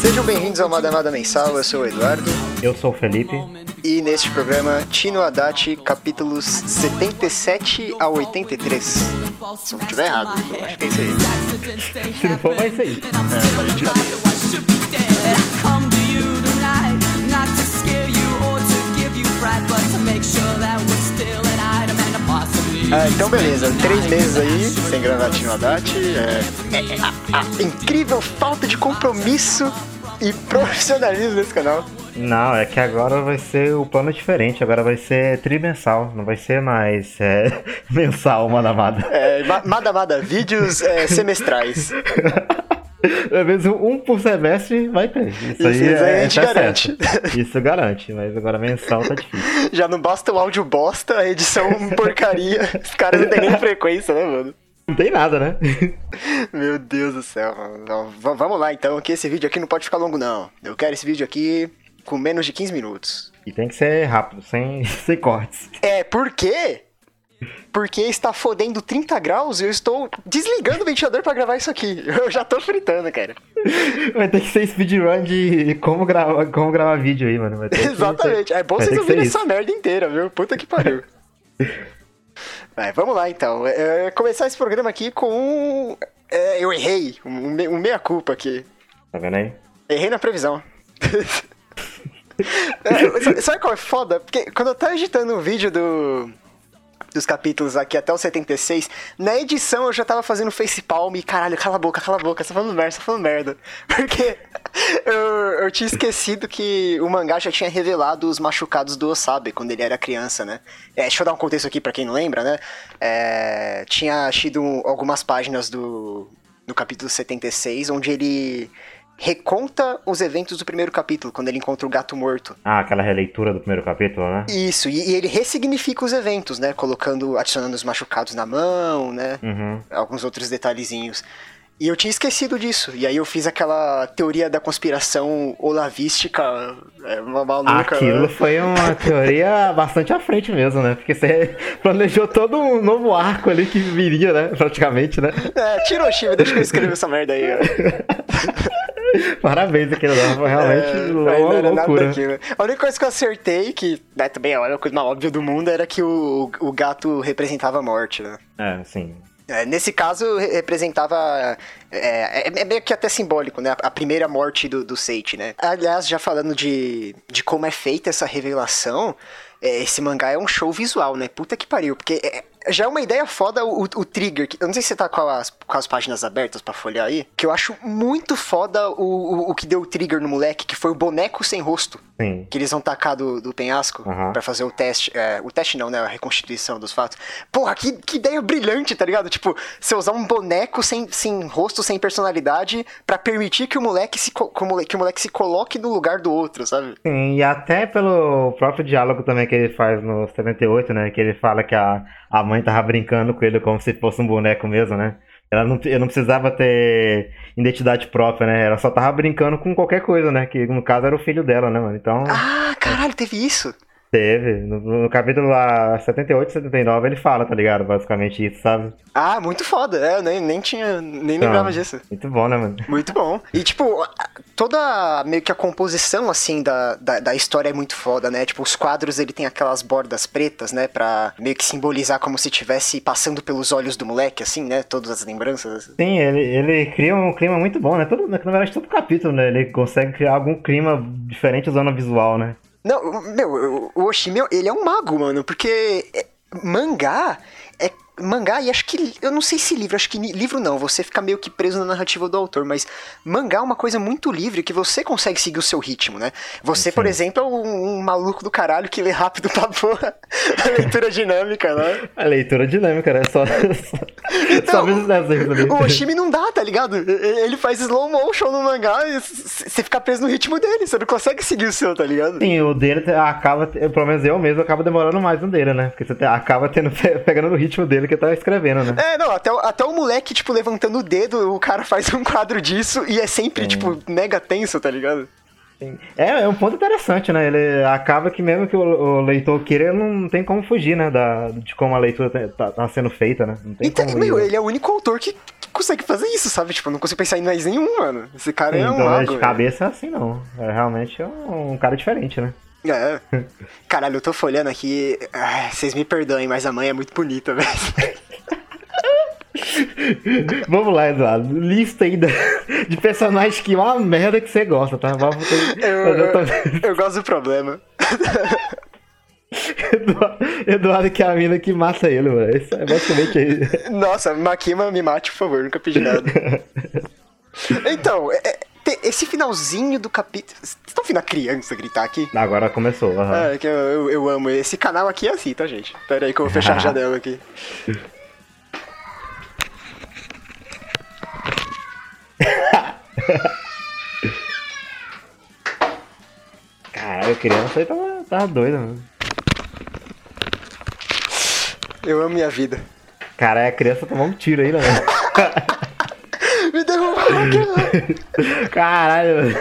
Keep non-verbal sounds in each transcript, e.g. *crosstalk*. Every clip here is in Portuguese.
Sejam bem-vindos ao Madamada Mensal, eu sou o Eduardo. Eu sou o Felipe. E neste programa, Tino Haddad, capítulos 77 a 83. Se eu não estiver errado, eu acho que é isso aí. Se não for, vai ser isso. É, pode tirar. Ah, então beleza, três meses aí sem gravar Tino Haddad. É, é, a, a incrível falta de compromisso e profissionalismo desse canal. Não, é que agora vai ser o plano diferente, agora vai ser trimensal, não vai ser mais é, *laughs* mensal, Madamada. É, ma- Madamada, vídeos é, semestrais. *laughs* Pelo menos um por semestre vai ter. Isso, Isso- aí, isso aí é, a gente tá garante. certo. Isso garante, mas agora mensal tá difícil. Já não basta o áudio bosta, a edição porcaria. Os caras não têm nem frequência, né, mano? Não tem nada, né? Meu Deus do céu, mano. Vamos lá então, que esse vídeo aqui não pode ficar longo, não. Eu quero esse vídeo aqui com menos de 15 minutos. E tem que ser rápido, sem, *laughs* sem cortes. É, por quê? Porque está fodendo 30 graus e eu estou desligando o ventilador pra gravar isso aqui. *laughs* Eu já tô fritando, cara. Vai ter que ser speedrun de como gravar, como gravar vídeo aí, mano. *laughs* Exatamente. É bom vai vocês ouvirem essa merda inteira, viu? Puta que pariu. *laughs* Vai, vamos lá então. É, começar esse programa aqui com um. é, eu errei. Um, um meia-culpa aqui. Tá vendo aí? Errei na previsão. É, sa- sabe qual é foda? Porque quando eu tava editando o vídeo do, dos capítulos aqui até o 76, na edição eu já tava fazendo facepalm e caralho, cala a boca, cala a boca, você tá falando merda, você tá falando merda. *laughs* Porque eu, eu tinha esquecido que o mangá já tinha revelado os machucados do Osabe quando ele era criança, né? É, deixa eu dar um contexto aqui pra quem não lembra, né? É, tinha tido algumas páginas do, do capítulo 76 onde ele reconta os eventos do primeiro capítulo, quando ele encontra o gato morto. Ah, aquela releitura do primeiro capítulo, né? Isso, e, e ele ressignifica os eventos, né? Colocando, adicionando os machucados na mão, né? Uhum. Alguns outros detalhezinhos. E eu tinha esquecido disso. E aí eu fiz aquela teoria da conspiração olavística, é, uma maluca. Aquilo né? foi uma teoria *laughs* bastante à frente mesmo, né? Porque você planejou todo um novo arco ali que viria, né? Praticamente, né? É, tira o Shiva, deixa que eu escrevo essa merda aí. *laughs* *laughs* Parabéns aquele lá, foi realmente É, uma loucura. daquilo. A única coisa que eu acertei, que né, também é a coisa mais óbvia do mundo, era que o, o gato representava a morte, né? É, sim. É, nesse caso, re- representava. É, é- é meio que até simbólico, né? A primeira morte do, do Seiichi, né? Aliás, já falando de, de como é feita essa revelação, é, esse mangá é um show visual, né? Puta que pariu. Porque é- já é uma ideia foda o, o trigger. que- Eu não sei se você tá com as, com as páginas abertas pra folhear aí. Que eu acho muito foda o, o, o que deu o trigger no moleque, que foi o boneco sem rosto. Sim. Que eles vão tacar do, do penhasco Aham. pra fazer o teste. é, o teste não, né? A reconstituição dos fatos. Porra, que, que ideia brilhante, tá ligado? Tipo, você usar um boneco sem, sem rosto, sem personalidade, pra permitir que o moleque se, que o moleque se coloque no lugar do outro, sabe? Sim, e até pelo próprio diálogo também que ele faz no 78, né? Que ele fala que a, a mãe tava brincando com ele como se fosse um boneco mesmo, né? Ela não, eu não precisava ter identidade própria, né? Ela só tava brincando com qualquer coisa, né? Que no caso era o filho dela, né, mano? Então, Ah, caralho, teve isso? Teve. No, no capítulo lá 78, 79, ele fala, tá ligado? Basicamente isso, sabe? Ah, muito foda. É, eu nem, nem tinha. Nem Então, lembrava disso. Muito bom, né, mano? Muito bom. E, tipo, toda meio que a composição, assim, da, da, da história é muito foda, né? Tipo, os quadros, ele tem aquelas bordas pretas, né? Pra meio que simbolizar como se estivesse passando pelos olhos do moleque, assim, né? Todas as lembranças. Sim, ele, ele cria um clima muito bom, né? Todo, na verdade, todo capítulo, né? Ele consegue criar algum clima diferente usando o visual, né? Não, meu, o Oshimi, ele é um mago, mano, porque é- mangá é mangá e acho que eu não sei se livro, acho que livro não, você fica meio que preso na narrativa do autor, mas mangá é uma coisa muito livre que você consegue seguir o seu ritmo, né? Você, por Sim. exemplo, é um, um maluco do caralho que lê rápido pra porra, a leitura dinâmica, né? A leitura dinâmica, né? Só, só, Então, só ali. O Oshimi não dá, tá ligado? Ele faz slow motion no mangá e você fica preso no ritmo dele, você não consegue seguir o seu, tá ligado? Sim, o dele acaba, pelo menos eu mesmo, acaba demorando mais no dele, né? Porque você acaba tendo, *laughs* pegando no ritmo dele que tá escrevendo, né? É, não, até, o- até o moleque, tipo, levantando o dedo, o cara *laughs* faz um quadro disso e é sempre, tipo, mega tenso, tá ligado? Sim. É, é um ponto interessante, né? Ele acaba que mesmo que o, o leitor queira, ele não tem como fugir, né? Da, de como a leitura tá, tá- tá sendo feita, né? Não tem Então, como meu, ir. ele é o único autor que, consegue fazer isso, sabe? Tipo, não consigo pensar em mais nenhum, mano. Esse cara é um então, mago. de cabeça assim não. É realmente um, um cara diferente, né? É. Caralho, eu tô folhando aqui. Vocês me perdoem, mas a mãe é muito bonita, velho. *laughs* Vamos lá, Eduardo. Lista aí de personagens que é uma merda que você gosta, tá? Eu, eu, eu, gosto do problema. *laughs* Eduardo, Eduardo que é a mina que mata ele, mano. Isso é basicamente isso. Nossa, Makima, me mate, por favor, nunca pedi nada. *laughs* Então, é, é esse finalzinho do capítulo. Vocês estão vindo a criança gritar aqui? Agora começou, uhum. É, que eu, eu, eu, amo. Esse canal aqui é assim, tá, gente? Pera aí que eu vou fechar a janela aqui. *laughs* Caralho, criança aí tava, tava doida, mano. Eu amo minha vida. Cara, a criança tomou um tiro aí, né? *laughs* Aqui, *laughs* Caralho,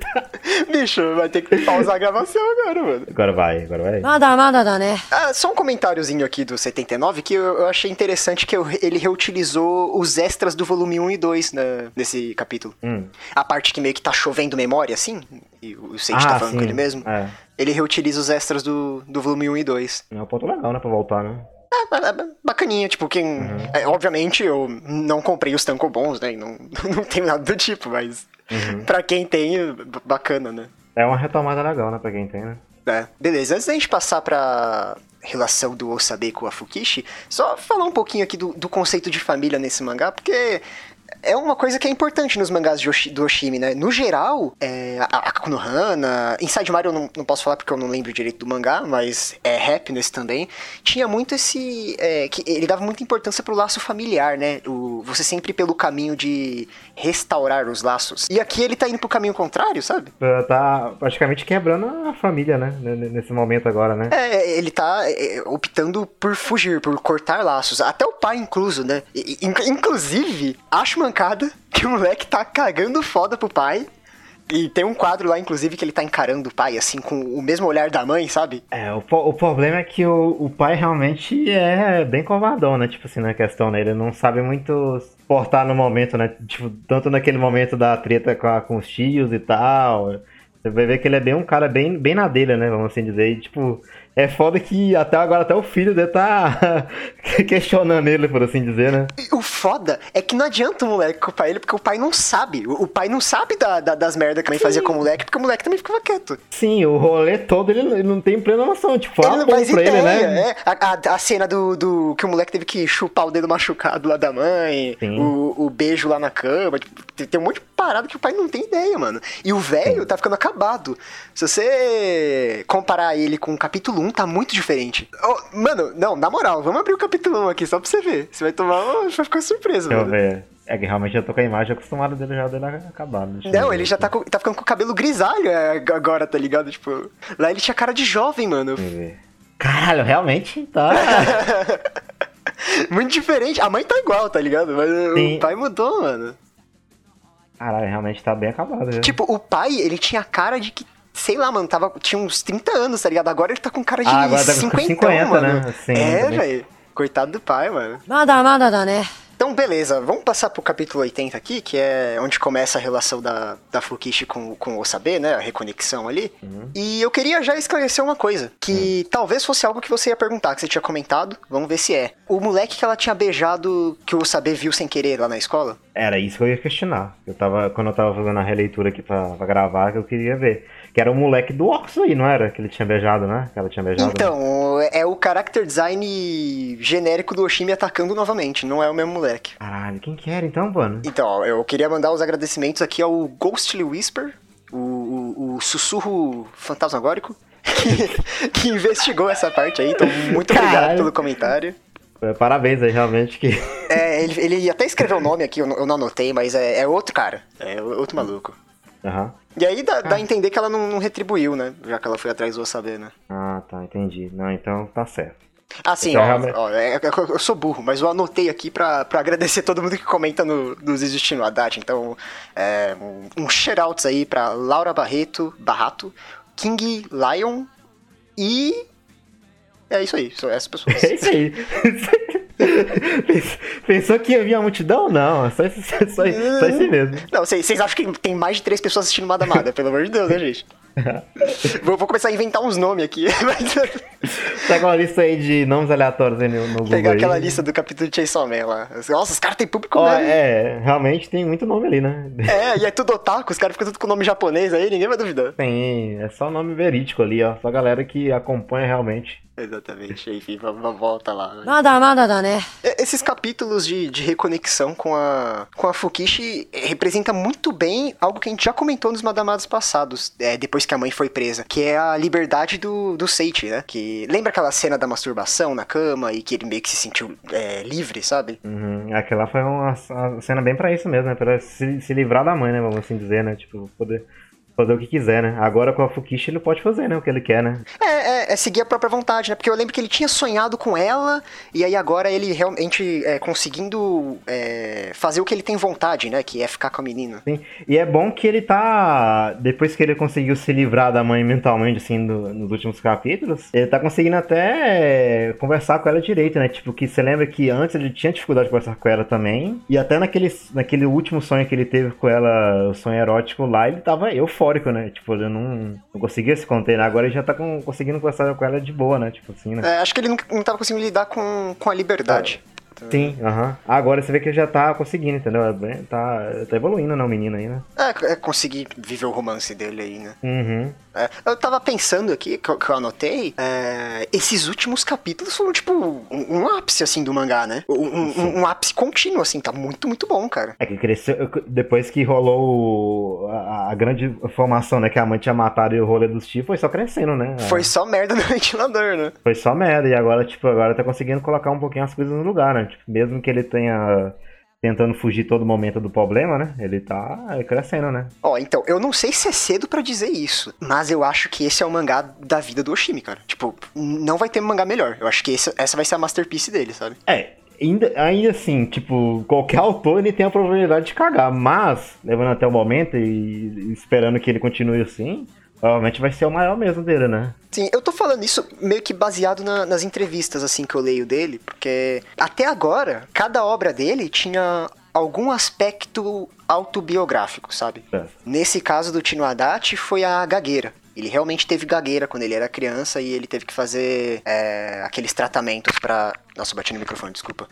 tá... Bicho, vai ter que pausar a gravação agora, mano. Agora vai, agora vai. Nada, nada, né? Ah, só um comentáriozinho aqui do 79 que eu, eu achei interessante que eu, ele reutilizou os extras do volume 1 e 2 né, nesse capítulo. Hum. A parte que meio que tá chovendo memória, assim, e o Sage ah, tá falando sim. com ele mesmo. É. Ele reutiliza os extras do, do volume 1 e 2. É um ponto legal, né, pra voltar, né? É, bacaninha, tipo, quem. Uhum. É, obviamente eu não comprei os tankobons, né? Não, *laughs* não tenho nada do tipo, mas. Uhum. pra quem tem, bacana, né? É uma retomada legal, né, pra quem tem, né? É. Beleza, antes da gente passar pra relação do Osabe com a Fukishi, só falar um pouquinho aqui do, do conceito de família nesse mangá, porque é uma coisa que é importante nos mangás do Oshimi, né? No geral, é, a, a Konohana, Inside Mario eu não, não, posso falar porque eu não lembro direito do mangá, mas é Happiness também, tinha muito esse... É, que ele dava muita importância pro laço familiar, né? O, você sempre pelo caminho de restaurar os laços. E aqui ele tá indo pro caminho contrário, sabe? É, tá praticamente quebrando a família, né? Nesse momento agora, né? É, ele tá é, optando por fugir, por cortar laços. Até o pai incluso, né? Inclusive, acho mancada que o moleque tá cagando foda pro pai. E tem um quadro lá, inclusive, que ele tá encarando o pai, assim, com o mesmo olhar da mãe, sabe? É, o, o problema é que o, o pai realmente é bem covardão, né? Tipo assim, na questão, né? Ele não sabe muito portar no momento, né? Tipo, tanto naquele momento da treta com, a, com os tios e tal. Você vai ver que ele é bem um cara bem, bem na dele, né? Vamos assim dizer. E, tipo, é foda que até agora até o filho dele tá *laughs* questionando ele, por assim dizer, né? O foda é que não adianta o moleque culpar ele, porque o pai não sabe. O, pai não sabe da, da, das merdas que a mãe fazia com o moleque, porque o moleque também ficava quieto. Sim, o rolê todo ele, ele não tem plena noção. Tipo, ele não faz pra ideia, ele, né? É. A, a, a, cena do, do que o moleque teve que chupar o dedo machucado lá da mãe, o, o, beijo lá na cama. Tipo, tem um monte de parada que o pai não tem ideia, mano. E o velho tá ficando acabado. Se você comparar ele com o capítulo 1, tá muito diferente. Oh, mano, não, na moral, vamos abrir o capítulo 1 aqui só pra você ver. Você vai tomar. Vai ficar surpreso, Deixa mano. eu ver. É que realmente eu tô com a imagem acostumada dele já dele acabado. Não, ele já tá, com, tá ficando com o cabelo grisalho é, agora, tá ligado? Tipo, lá ele tinha cara de jovem, mano. Caralho, realmente tá. *laughs* Muito diferente. A mãe tá igual, tá ligado? Mas Sim. o pai mudou, mano. Caralho, realmente tá bem acabado. Viu? Tipo, o pai, ele tinha cara de que sei lá, mano, tava, tinha uns 30 anos, tá ligado? Agora ele tá com cara de ah, agora tá 50, 50 mano. Né? Assim, é, velho. Coitado do pai, mano. Nada, nada, né? Então, beleza, vamos passar pro capítulo 80 aqui, que é onde começa a relação da, da Fukishi com, com o Osabe, né? A reconexão ali. Uhum. E eu queria já esclarecer uma coisa, que uhum. talvez fosse algo que você ia perguntar, que você tinha comentado. Vamos ver se é. O moleque que ela tinha beijado, que o Osabe viu sem querer lá na escola? Era isso que eu ia questionar. Eu tava, quando eu tava fazendo a releitura aqui pra, pra gravar, que eu queria ver. Que era o moleque do Ox aí, não era? Que ele tinha beijado, né? Que ela tinha beijado. Então, né? é o character design genérico do Oshimi atacando novamente, não é o mesmo moleque. Caralho, quem que era então, mano? Então, eu queria mandar os agradecimentos aqui ao Ghostly Whisper, o, o, o sussurro fantasmagórico, que, *laughs* que, investigou essa parte aí. Então, muito Caralho. obrigado pelo comentário. É, parabéns aí, realmente que. *laughs* É, ele, ele até escreveu o nome aqui, eu não anotei, mas é, é outro cara. É outro maluco. Aham. Uhum. E aí dá, dá, a entender que ela não, não, retribuiu, né? Já que ela foi atrás do saber, né? Ah, tá, entendi. Não, então tá certo. Ah, sim, então, ó, realmente... ó é, é, eu sou burro, mas eu anotei aqui pra, pra agradecer todo mundo que comenta no, nos Existindo Haddad. Então, é, um, um shoutouts aí pra Laura Barreto, Barrato, King Lion e. É isso aí, são essas pessoas. *laughs* É isso aí. *laughs* *laughs* Pensou que ia vir a multidão? Não, é só esse, só, só esse mesmo. Não, vocês acham que tem mais de três pessoas assistindo Madamada, pelo amor de Deus, né, gente? *laughs* vou, vou começar a inventar uns nomes aqui. *laughs* Pega uma lista aí de nomes aleatórios aí no, no Google. Pegar aquela aí. lista do capítulo de Chainsaw Man lá. Nossa, os caras têm público Ó, mesmo. é, realmente tem muito nome ali, né? É, e é tudo otaku, os caras ficam tudo com nome japonês aí, ninguém vai duvidar. Tem, é só nome verídico ali, ó. Só galera que acompanha realmente. Exatamente, enfim, volta lá. Né? Nada, nada, dá, né? Esses capítulos de, de reconexão com a, com a Fukishi representa muito bem algo que a gente já comentou nos Madamados passados, é, depois que a mãe foi presa, que é a liberdade do, do Seiichi, né? Que lembra aquela cena da masturbação na cama e que ele meio que se sentiu é, livre, sabe? Uhum, aquela foi uma, uma, cena bem para isso mesmo, né? Pra se, se livrar da mãe, né? Vamos assim dizer, né? Tipo, poder fazer o que quiser, né? Agora com a Fukishi ele pode fazer, né? O que ele quer, né? É, é, é seguir a própria vontade, né? Porque eu lembro que ele tinha sonhado com ela, e aí agora ele realmente é, conseguindo é, fazer o que ele tem vontade, né? Que é ficar com a menina. Sim. E é bom que ele tá. Depois que ele conseguiu se livrar da mãe mentalmente, assim, do- nos últimos capítulos, ele tá conseguindo até conversar com ela direito, né? Tipo, que você lembra que antes ele tinha dificuldade de conversar com ela também. E até naquele, naquele último sonho que ele teve com ela, o sonho erótico lá, ele tava eufórico, né? Tipo, ele não, não conseguia se conter, né? Agora ele já tá com- conseguindo conversar com ela de boa, né? Tipo assim, né? É, acho que ele não, não tava conseguindo lidar com, com a liberdade. Sim, aham. Agora você vê que ele já tá conseguindo, entendeu? É Tá, tá evoluindo, né? O menino aí, né? É, é conseguir viver o romance dele aí, né? Uhum. É, eu tava pensando aqui, que eu, que eu anotei, é, esses últimos capítulos foram, tipo, um, um ápice, assim, do mangá, né? Um, um- um ápice contínuo, assim, tá muito, muito bom, cara. É que cresceu. Depois que rolou a, a grande formação, né? Que a mãe tinha matado e o rolê dos tios, foi só crescendo, né? Foi só merda no *laughs* ventilador, né? Foi só merda. E agora, tipo, agora tá conseguindo colocar um pouquinho as coisas no lugar, né? Tipo, mesmo que ele tenha. Tentando fugir todo momento do problema, né? Ele tá crescendo, né? Ó, então, eu não sei se é cedo pra dizer isso, mas eu acho que esse é o mangá da vida do Oshimi, cara. Tipo, não vai ter mangá melhor. Eu acho que esse- essa vai ser a masterpiece dele, sabe? É, ainda, ainda assim, tipo, qualquer autor ele tem a probabilidade de cagar, mas, levando até o momento e esperando que ele continue assim, provavelmente vai ser o maior mesmo dele, né? Sim, eu tô falando isso meio que baseado na- nas entrevistas, assim, que eu leio dele, porque até agora, cada obra dele tinha algum aspecto autobiográfico, sabe? É. Nesse caso do Tino Haddad, foi a gagueira. Ele realmente teve gagueira quando ele era criança e ele teve que fazer é, aqueles tratamentos pra. Nossa, bati no microfone, desculpa.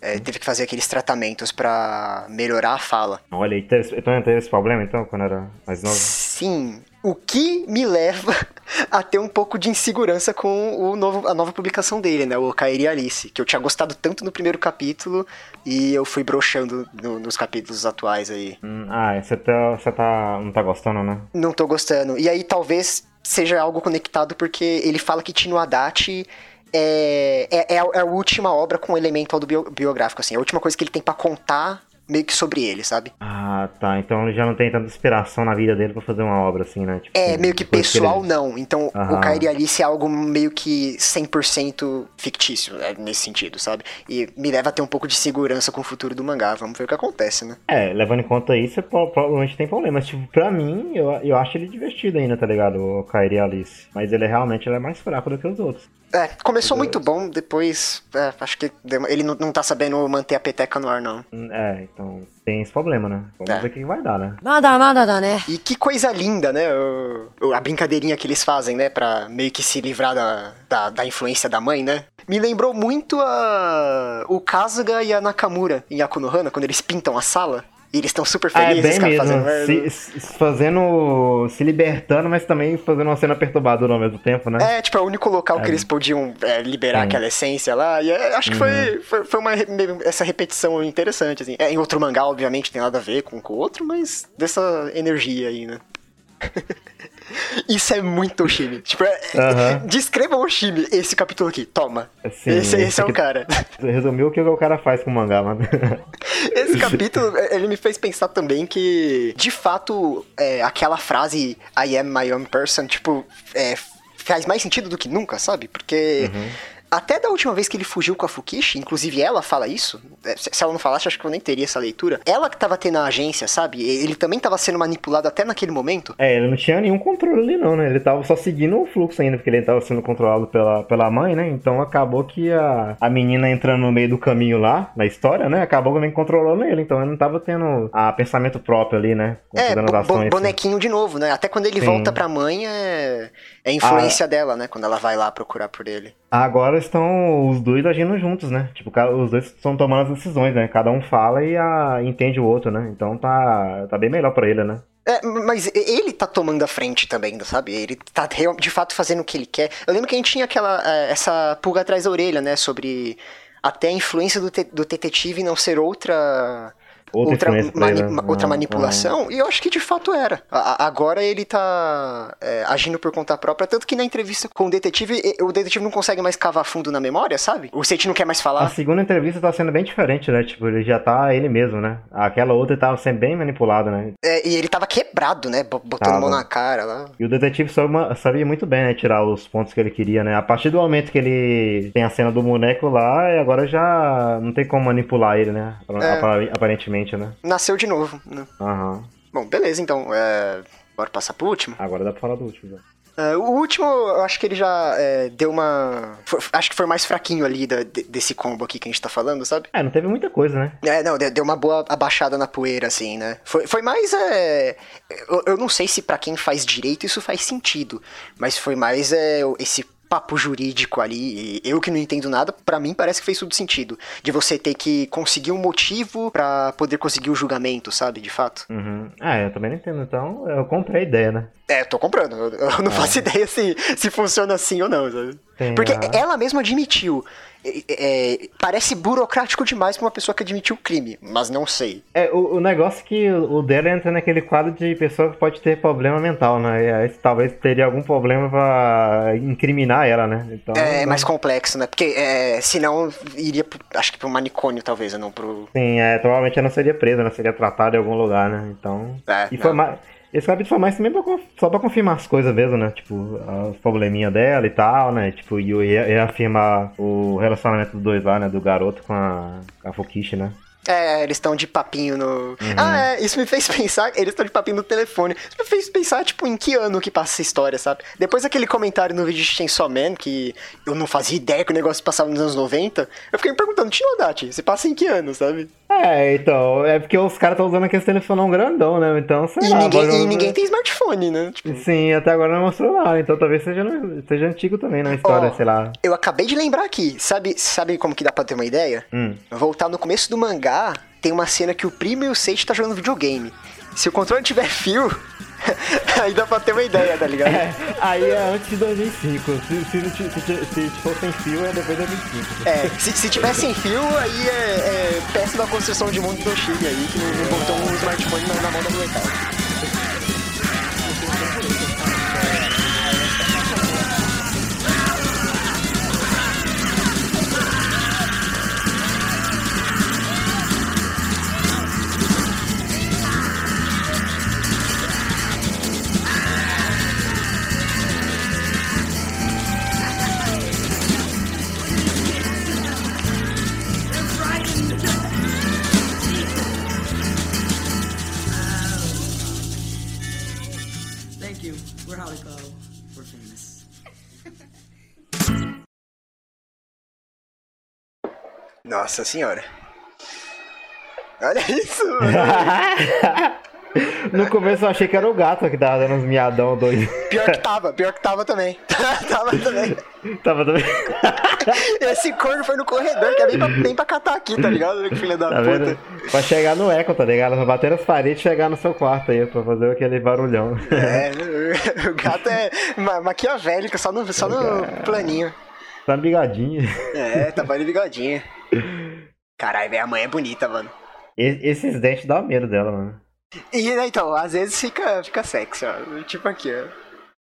É, teve que fazer aqueles tratamentos pra melhorar a fala. Olha, e teve, então teve esse problema então, quando era mais novo? Sim. O que me leva *laughs* a ter um pouco de insegurança com o novo, a nova publicação dele, né? O Kairi Alice. Que eu tinha gostado tanto no primeiro capítulo e eu fui broxando no- nos capítulos atuais aí. Hum, ah, você tá, você tá, não tá gostando, né? Não tô gostando. E aí talvez seja algo conectado porque ele fala que Tino Haddad é, é, é, a, é a última obra com elemento autobiográfico, assim. É a última coisa que ele tem pra contar meio que sobre ele, sabe? Ah, tá. Então ele já não tem tanta inspiração na vida dele pra fazer uma obra assim, né? Tipo, É, meio que pessoal ele- não. Então, o. Kairi Alice é algo meio que 100% fictício, né, nesse sentido, sabe? E me leva a ter um pouco de segurança com o futuro do mangá. Vamos ver o que acontece, né? É, levando em conta isso, pro- provavelmente tem problema. Mas, tipo, pra mim, eu, eu acho ele divertido ainda, tá ligado? O Kairi Alice. Mas ele é realmente ele é mais fraco do que os outros. É, começou muito bom, depois. é, acho que ele não, não tá sabendo manter a peteca no ar, não. Hum, É, então tem esse problema, né? Vamos é. ver o que vai dar, né? Nada, nada, dá, né? E que coisa linda, né? A brincadeirinha que eles fazem, né? Pra meio que se livrar da, da, da influência da mãe, né? Me lembrou muito a, o Kazuga e a Nakamura em Akunohana, quando eles pintam a sala. E eles estão super Ah, é felizes, bem cara, fazendo merda. Se, fazendo. se libertando, mas também fazendo uma cena perturbadora ao mesmo tempo, né? É, tipo, é o único local que eles podiam é, liberar Sim. aquela essência lá. E é, acho que foi, foi, foi uma, essa repetição interessante, assim. É, em outro mangá, obviamente, tem nada a ver com o outro, mas dessa energia aí, né? *laughs* Isso é muito Oshimi. Tipo, é, é- Aham. descreva o Oshimi, esse capítulo aqui, toma. Sim, esse, esse esse é o cara. *laughs* Resumiu o que o cara faz com o mangá, mano. *laughs* Esse capítulo, ele me fez pensar também que, de fato, é, aquela frase I am my own person, tipo, é, faz mais sentido do que nunca, sabe? Porque até da última vez que ele fugiu com a Fukishi, inclusive ela fala isso, é, se ela não falasse, acho que eu nem teria essa leitura. Ela que tava tendo a agência, sabe? Ele também tava sendo manipulado até naquele momento. É, ele não tinha nenhum controle ali não, né? Ele tava só seguindo o fluxo ainda, porque ele tava sendo controlado pela, pela mãe, né? Então acabou que a, a menina entrando no meio do caminho lá, na história, né? Acabou também controlando ele, então ele não tava tendo a pensamento próprio ali, né? É, as bo- ações. bonequinho de novo, né? Até quando ele Sim. volta pra mãe, é, é influência dela, né? Quando ela vai lá procurar por ele. Agora estão os dois agindo juntos, né? Tipo, os dois estão tomando as decisões, né? Cada um fala e a, entende o outro, né? Então tá, tá bem melhor pra ele, né? É, mas ele tá tomando a frente também, sabe? Ele tá de fato fazendo o que ele quer. Eu lembro que a gente tinha aquela é, essa pulga atrás da orelha, né? Sobre até a influência do, te- do detetive não ser outra Outra, outra, mani- ele, né? ma- outra Ah, manipulação, e eu acho que de fato era. A- a- agora ele tá é, agindo por conta própria, tanto que na entrevista com o detetive, o detetive não consegue mais cavar fundo na memória, sabe? O Sete não quer mais A falar. segunda entrevista tá sendo bem diferente, né? Tipo, ele já tá ele mesmo, né? Aquela outra tava sendo bem manipulado, né? É, e ele tava quebrado, né? bo- Botando a Tava. mão na cara lá. E o detetive soube ma- sabia muito bem, né? Tirar os pontos que ele queria, né? A partir do momento que ele tem a cena do boneco lá, e agora já não tem como manipular ele, né? É. Apa- Né? Nasceu de novo. Né? Aham. Bom, beleza, então. É... Bora passar pro último? Agora dá pra falar do último. já. É, o último, eu acho que ele já é, deu uma. foi- acho que foi mais fraquinho ali da- de- desse combo aqui que a gente tá falando, sabe? É, não teve muita coisa, né? É, não, deu deu uma boa abaixada na poeira, assim, né? Foi, foi mais. É, eu, eu não sei se pra quem faz direito isso faz sentido, mas foi mais é, esse papo jurídico ali. Eu que não entendo nada, pra mim parece que fez tudo sentido. De você ter que conseguir um motivo pra poder conseguir o julgamento, sabe? De fato. Uhum. Ah, eu também não entendo. Então, eu comprei a ideia, né? É, tô comprando. Eu, eu não faço *laughs* ideia se, se funciona assim ou não, sabe? Tem Porque a- ela mesma admitiu. É, é, parece burocrático demais pra uma pessoa que admitiu o crime, mas não sei. É, o, o negócio é que o dela entra naquele quadro de pessoa que pode ter problema mental, né? E aí, talvez teria algum problema pra incriminar ela, né? Então, É não- mais complexo, né? Porque é, senão iria, pro- acho que pro manicômio, talvez, não pro. Sim, é, provavelmente ela não seria presa, né? Seria tratada em algum lugar, né? Então. É, E foi mais. Esse capítulo foi mais também pra, só pra confirmar as coisas mesmo, né? Tipo, os probleminha dela e tal, né? Tipo, e e- reafirmar o relacionamento dos dois lá, né? Do garoto com a, com a Fukishi, né? É, eles estão de papinho no. Ah, é, isso me fez *laughs* pensar. Eles estão de papinho no telefone. Isso me fez pensar, tipo, em que ano que passa essa história, sabe? Depois daquele comentário no vídeo de Chainsaw Man, que eu não fazia ideia que o negócio passava nos anos 90, eu fiquei me perguntando, Tinodati, você passa em que ano, sabe? É, então, é porque os caras estão usando aquele telefonão grandão, né? Então, sei E, lá. ninguém, e ninguém tem smartphone, né? Tipo, Sim, até agora não mostrou nada, então talvez seja, seja antigo também na história, Ó. sei lá. eu acabei de lembrar aqui, sabe, sabe como que dá pra ter uma ideia? Hum. Voltar no começo do mangá, tem uma cena que o primo e o Seiichi tá jogando videogame. Se o controle tiver fio, *laughs* aí dá pra ter uma ideia, tá ligado? É, aí é antes de 2005. Se, se, se, se for sem fio, é depois de 2005. É, se, se tiver sem fio, aí é, é péssima construção de mundo do Chile aí, que não, não botou um smartphone na, na mão da molecada. We're Holico. We're famous. Nossa senhora. Olha isso, mano. *laughs* no começo eu achei que era o gato que tava dando uns miadão doido. Pior que tava, pior que tava também. *laughs* tava também. tava também. Esse corno foi no corredor, que é bem pra, bem pra catar aqui, tá ligado? Que filha da Tá puta. vendo? Pra chegar no eco, tá ligado? Pra bater nas paredes e chegar no seu quarto aí, pra fazer aquele barulhão. É, o gato é ma- maquiavélico, só no, só no planinho. tá bigodinho. É, tá de bigodinho. Caralho, velho, a mãe é bonita, mano. Esses dentes dão medo dela, mano. E né, então, às vezes fica, fica sexy, ó. Tipo aqui, ó.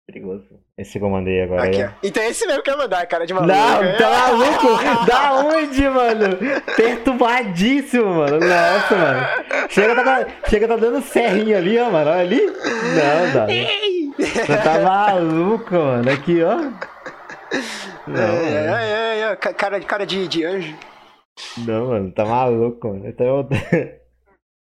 Perigoso. Esse que eu mandei agora Aqui, ó. Então é esse mesmo que eu ia mandar, cara de maluco. Não, *laughs* tá maluco? Da onde, mano? Perturbadíssimo, mano. Nossa, mano. Chega, tá, chega, tá dando serrinho ali, ó, mano. Olha ali. Não, dá. *laughs* Você tá maluco, mano. Aqui, ó. Não, é, mano. é, é, é, ca- cara, cara de, de anjo. Não, mano, tá maluco, mano. Então, eu- *laughs*